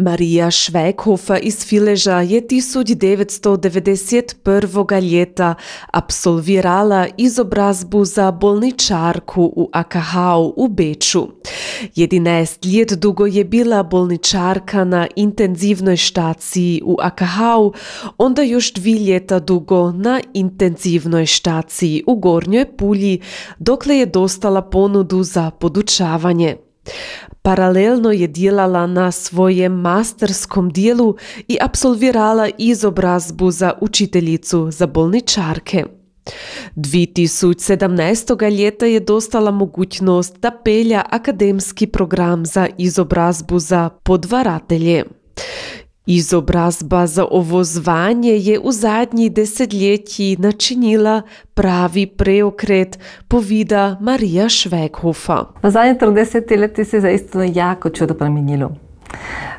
Marija Švekhofer iz Fileža je 1991. leta absolvirala izobrazbu za bolničarku v AKH v Beču. 11 let dolgo je bila bolničarka na intenzivnoj štaciji v AKH, onda još dvi leta dolgo na intenzivnoj štaciji v Gornjoj Pulji, dokle je dostala ponudu za podučavanje. Paralelno je delala na svojem masterskom delu in absolvirala izobrazbu za učiteljico za bolničarke. 2017. leta je dostala mogućnost da pelja akademski program za izobrazbu za podvaratelje. Izobrazba za ovozvanje je v zadnjih desetletjih načinila pravi preokret, povida Marija Švekhofer. V zadnjih 30 letih se je zaista jako čudo spremenilo.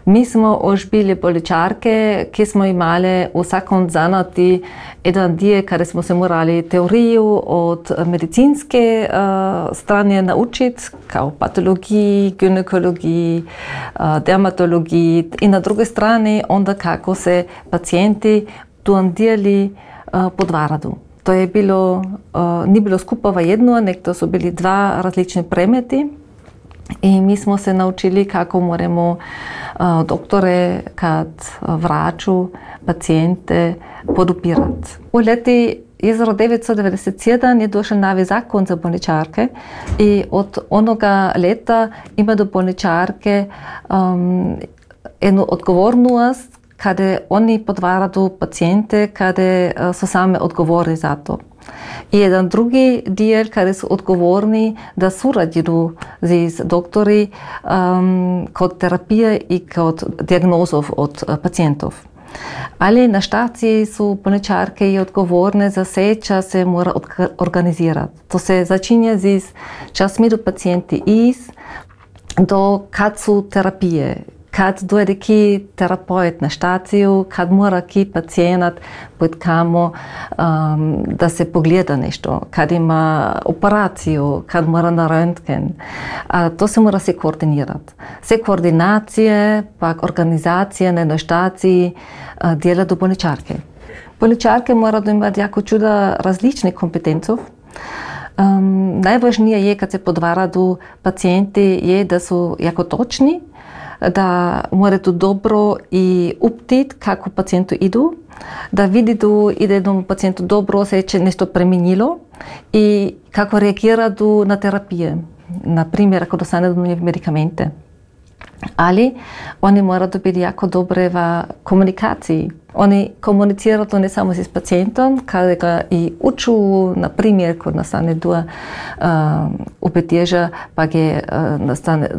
Mi smo ožbili poličarke, ki smo imeli vsakom zanati eden del, kar smo se morali teorijo od medicinske uh, strani naučiti, kao patologiji, ginekologiji, uh, dermatologiji in na drugi strani onda kako se pacijenti tuandijali uh, pod varadu. To je bilo, uh, ni bilo skupaj v jedno, nek to so bili dva različni premeti. In mi smo se naučili, kako moramo uh, doktore, kad vraču, pacijente podupirati. V leti 1997 je došel novi zakon za bolničarke in od onoga leta ima do bolničarke um, eno odgovornost, kada oni podvaraju pacijente, kada so same odgovorni za to. Jedan drugi dio kada su odgovorni da surađuju s doktori um, kod terapije i kod diagnozov od uh, pacijentov. Ali na štaciji su bolničarke i odgovorne za vse, čas se mora organizirati. To se začinje z časmi do pacijenti iz, do kad su terapije, kad dojde ki terapeut na štaciju, kad mora ki pacijent pod kamo um, da se pogleda nešto, kad ima operaciju, kad mora na röntgen. A to se mora se koordinirati. Sve koordinacije, pa organizacije na jednoj štaciji uh, dela do bolničarke. Bolničarke mora imati jako čuda različnih kompetencov. Um, najvažnije je, kad se podvaraju pacijenti, je da su jako točni, да му добро и уптит како пациентот иду, да види до иде да едно пациентот добро се че нешто преминило и како реагира до на терапија. Например, ако достане до нив медикаменте. Али, они мора да биде јако добре во комуникација. Они комуницираат не само со пациентот, каде га и учу, на пример, кога настане дуа убедежа, па ге настане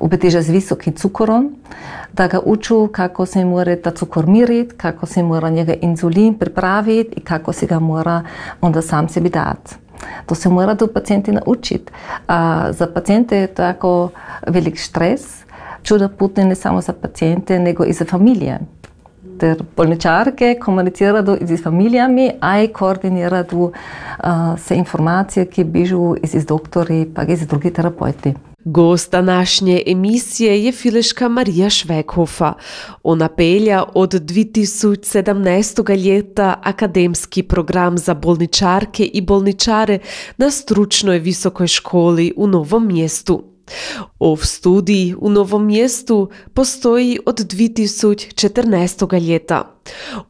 upeteža z visokim cukorom, da ga uču kako se mora ta cukor miriti, kako se mora njega inzulin pripraviti i kako se ga mora onda sam sebi dati. To se mora do pacijenti naučiti. A za pacijente je to jako velik stres, čuda putne ne samo za pacijente, nego i za familije. Ter bolničarke komunicirajo z familijami, a i koordinirajo uh, se informacije, ki bižu iz, iz doktori, pa iz drugih terapeuti. Gost današnje emisije je fileška Marija Švekhofer. Ona pelja od 2017. leta akademski program za bolničarke i bolničare na stručnoj visokoj školi u Novom mjestu. Ov studij v Novom mestu postoji od 2014. leta.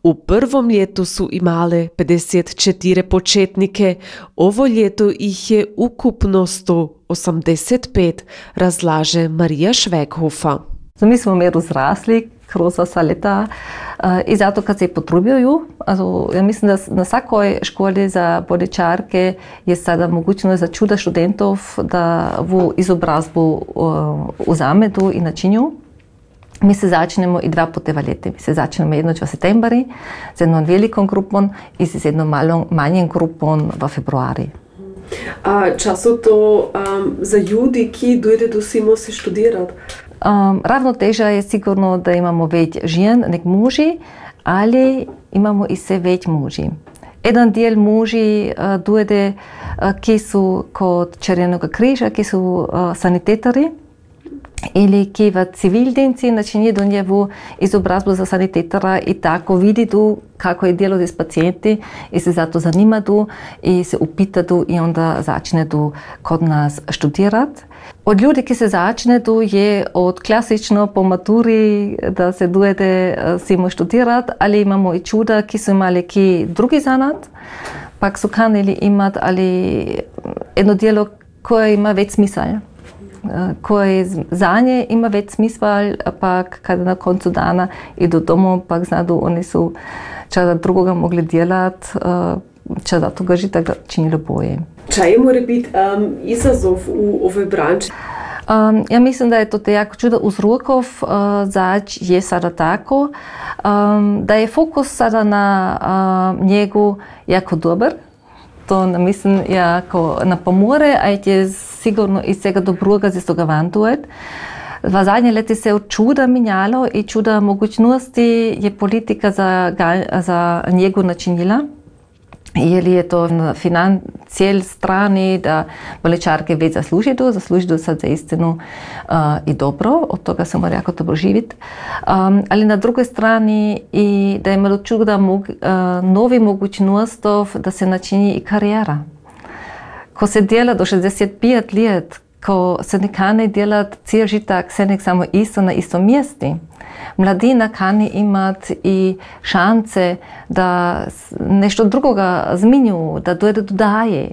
V prvom letu so imale 54 početnike, ovo leto jih je ukupno 185, razlaže Marija Švekhofer. Mi smo meru zrasli, kroz vsa leta i zato kad se potrubuju, also, ja mislim da na svakoj školi za bolničarke je sada mogućnost za čuda študentov da v izobrazbu uzamedu i načinju. Mi se začnemo i dva puta v leti. Mi se začnemo jedno v septembri z jednom velikom grupom in z jednom malo manjim grupom v februari. A času to um, za ljudi, ki dojde do Simo se študirati? Um, ravnoteža je sigurno, da imamo več žen, nek muži, ali imamo i vse več muži. Eden del muži uh, dojde, uh, ki so kot Črnega križa, ki so uh, sanitetari, ili ki v civilnici načini do njevu izobrazbu za sanitetara i tako vidi tu kako je djelo s pacijenti i se zato zanima tu i se upita tu i onda začne tu kod nas študirat. Od ljudi, ki se začne tu, je od klasično po maturi, da se dujete simo študirat, ali imamo i čuda, ki su imali ki drugi zanat, pak su kanili imat ali jedno djelo koje ima več smisla koje za nje ima več smisla, pa kada na koncu dana idu domov, pa znadu oni su čada drugoga mogli djelat, čada toga že tako činili boje. Čaj mora biti um, izazov v ovoj branči? Um, ja mislim da je to jako čudo uzrokov uh, zač je sada tako, um, da je fokus sada na uh, njegu jako dobar, to mislim jako na pomore, a je sigurno iz vsega dobroga za toga vantuet. V zadnje leti se je čuda minjalo in čuda mogućnosti je politika za, za njegu načinila. или е тоа на финансијел страни да болечарке веќе заслужидо, заслужидо за заистину а, и добро, од тога само ракото проживит. А, али на друга страна и да има чук да мог, а, нови могуќностов да се начини и кариера. Ко се дела до 65 лет, ko se ne kane delati cel žitak, se nek samo isto na istom mjestu. Mladina kani imati i šance da nešto drugoga zminju, da dojde do daje.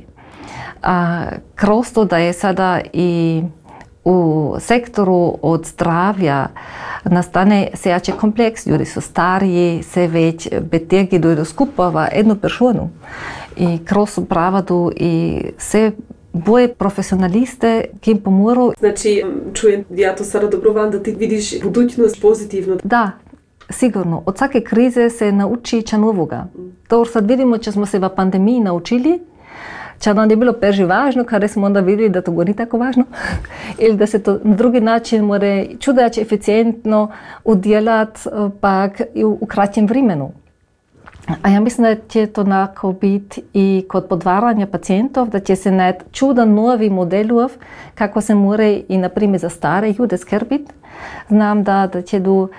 A kroz to da je sada i u sektoru od zdravja nastane se jače kompleks. Ljudi su stariji, se već betegi dojdu skupava jednu personu. I kroz pravadu i se boje profesionaliste, ki jim pomoru. Znači, čujem, ja to sada dobro vam, da ti vidiš budućnost pozitivno. Da, sigurno. Od vsake krize se nauči ča novoga. To sad vidimo, če smo se v pandemiji naučili, če nam je bilo prvi važno, kar smo onda videli, da to ni tako važno, ili da se to na drugi način more čudače eficientno udjelati, pak v, v kratjem vremenu. А ја мислам дека ќе тоа бит и код подварање пациентов, да ќе се најдат чуда нови моделуов како се море и, на пример за старе јуде скрбит, Знам да, да ќе до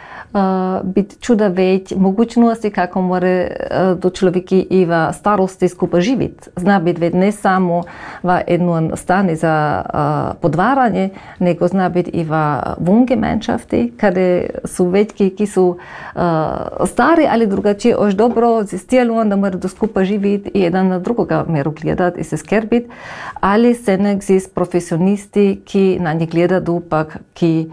бит чуда веќе могучности како море до човеки и во старост скупа живит. Знам бит не само во едно стане за подварање, него знам бит и во вунгеменшафти, каде су веќе ки су стари, али другачи ош добро зистелуван да море до скупа живит и еден на другога меру гледат и се скербит, али се не професионисти ки на ни гледаду да пак ки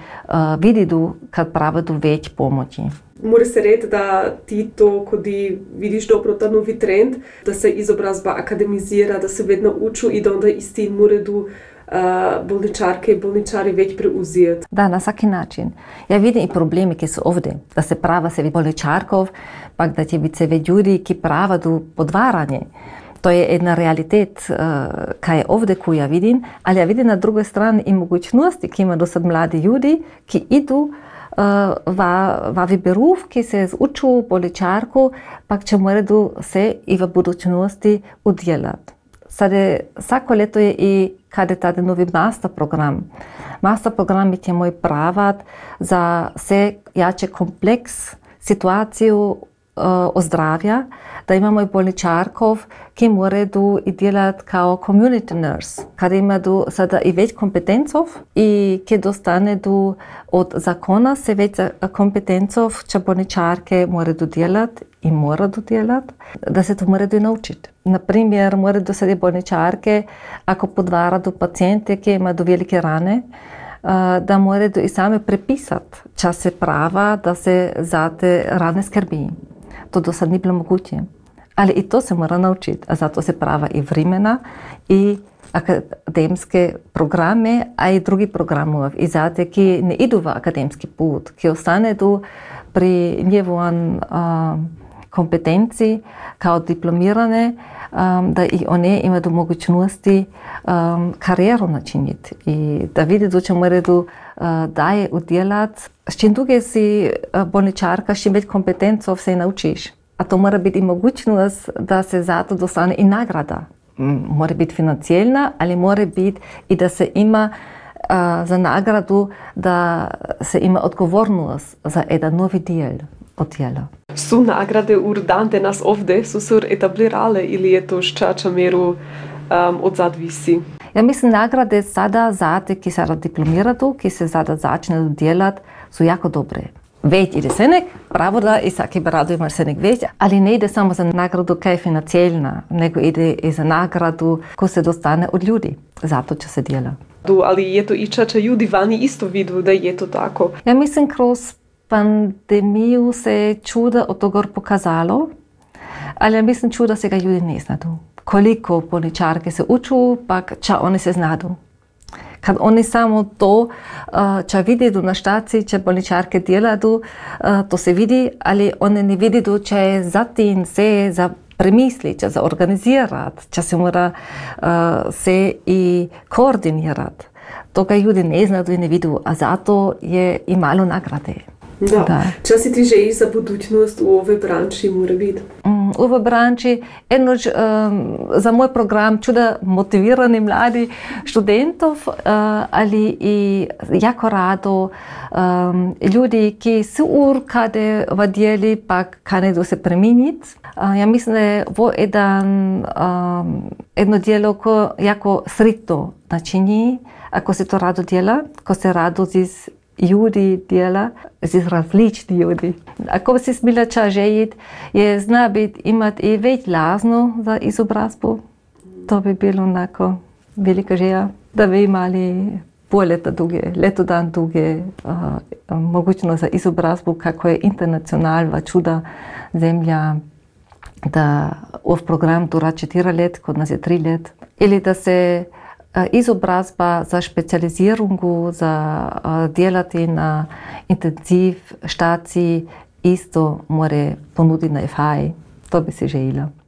pak ki vidi kad pravadu već pomoć pomoči. Mora se reči, da ti to, ko ti vidiš dobro ta novi trend, da se izobrazba akademizira, da se vedno uči in da onda isti moredu uh, bolničarke in bolničari več preuzeti. Da, na vsak način. Ja vidim i problemi, ki so ovde, da se prava se vidi bolničarkov, pa da će biti se več ljudi, ki prava do podvaranje. To je ena realitet, uh, kaj je ovde, ko ja vidim, ali ja vidim na drugi strani i mogućnosti, ki ima do sad mladi ljudi, ki idu v vyberów, ki se zaučil poličarku, pa če mora se i v budućnosti udjelati. Sada vsako leto je i kada je tada novi master program. Master program je moj pravat za vse jače kompleks situaciju ozdravja, da imamo i bolničarkov, ki morajo delati kao community nurse, kada imajo sada i več kompetencov i ki dostane do od zakona se več kompetencov, če bolničarke morajo delati in morajo delati, da se to morajo naučiti. Naprimer, morajo sedeti bolničarke, ako podvarajo pacijente, ki imajo velike rane, da morajo i same prepisati čase prava, da se za te rane skrbi. To do sad ni bilo moguće. Ali i to se mora naučiti, a zato se prava i vremena i akademske programe, a i drugi programov. I zato, ki ne idu v akademski put, ki ostane tu pri njegovom kompetenci kao diplomirane, um, da i one imaju mogućnosti um, karijeru načiniti i da vidi da će morati uh, daje udjelat. S čim duge si uh, bolničarka, s čim več kompetencov se naučiš. A to mora biti i mogućnost da se zato dostane i nagrada. Mora biti financijelna, ali mora biti i da se ima za nagradu, da se ima odgovornost za jedan novi del od djela. Su nagrade urdante nas ovde, su se etablirale ili je to ščača meru um, od zadvisi? Ja mislim, nagrade sada za te, ki se diplomiraju, ki se sada začne delati, su jako dobre. Već ide se nek, pravo da i svaki bi rado imali se nek već, ali ne ide samo za nagradu kaj je financijalna, nego ide i za nagradu ko se dostane od ljudi. Zato će se djela. Ali je to i čača ljudi vani isto vidu da je to tako? Ja mislim kroz pandemiju se čuda od toga pokazalo, ali ja mislim čuda se ga ljudi ne znadu. Koliko bolničarke se uču, pa ča oni se znadu. Kad oni samo to, če vidijo na štaci, če bolničarke delajo, to se vidi, ali oni ne vidijo, če je za tim se za premisli, če za organizirati, če se mora se i koordinirati. To ga ljudi ne znajo in ne vidijo, a zato je imalo nagrade. Da. da. Če si ti želiš za budućnost v ovoj branči, mora biti? Ovoj branči, enoč um, za moj program čuda motivirani mladi študentov uh, ali i jako rado um, ljudi, ki su urkade vadjeli, pa kanedo se preminiti. Uh, ja mislim, da je ovo jedan, um, jedno djelo ko jako srito načini, ako se to rado djela, ko se rado zis ljudi dela, z različni ljudi. Ako si smela čažejiti, je zna biti imati i več lazno za izobrazbo. To bi bilo onako velika želja, da bi imali pol leta duge, leto dan duge, uh, mogočno za izobrazbo, kako je internacionalna čuda zemlja, da v program dura četiri let, kot nas je tri let. Ili da se izobrazba za specializiranju, za delati na intenziv štaciji, isto more ponuditi na FHI. To bi si želela.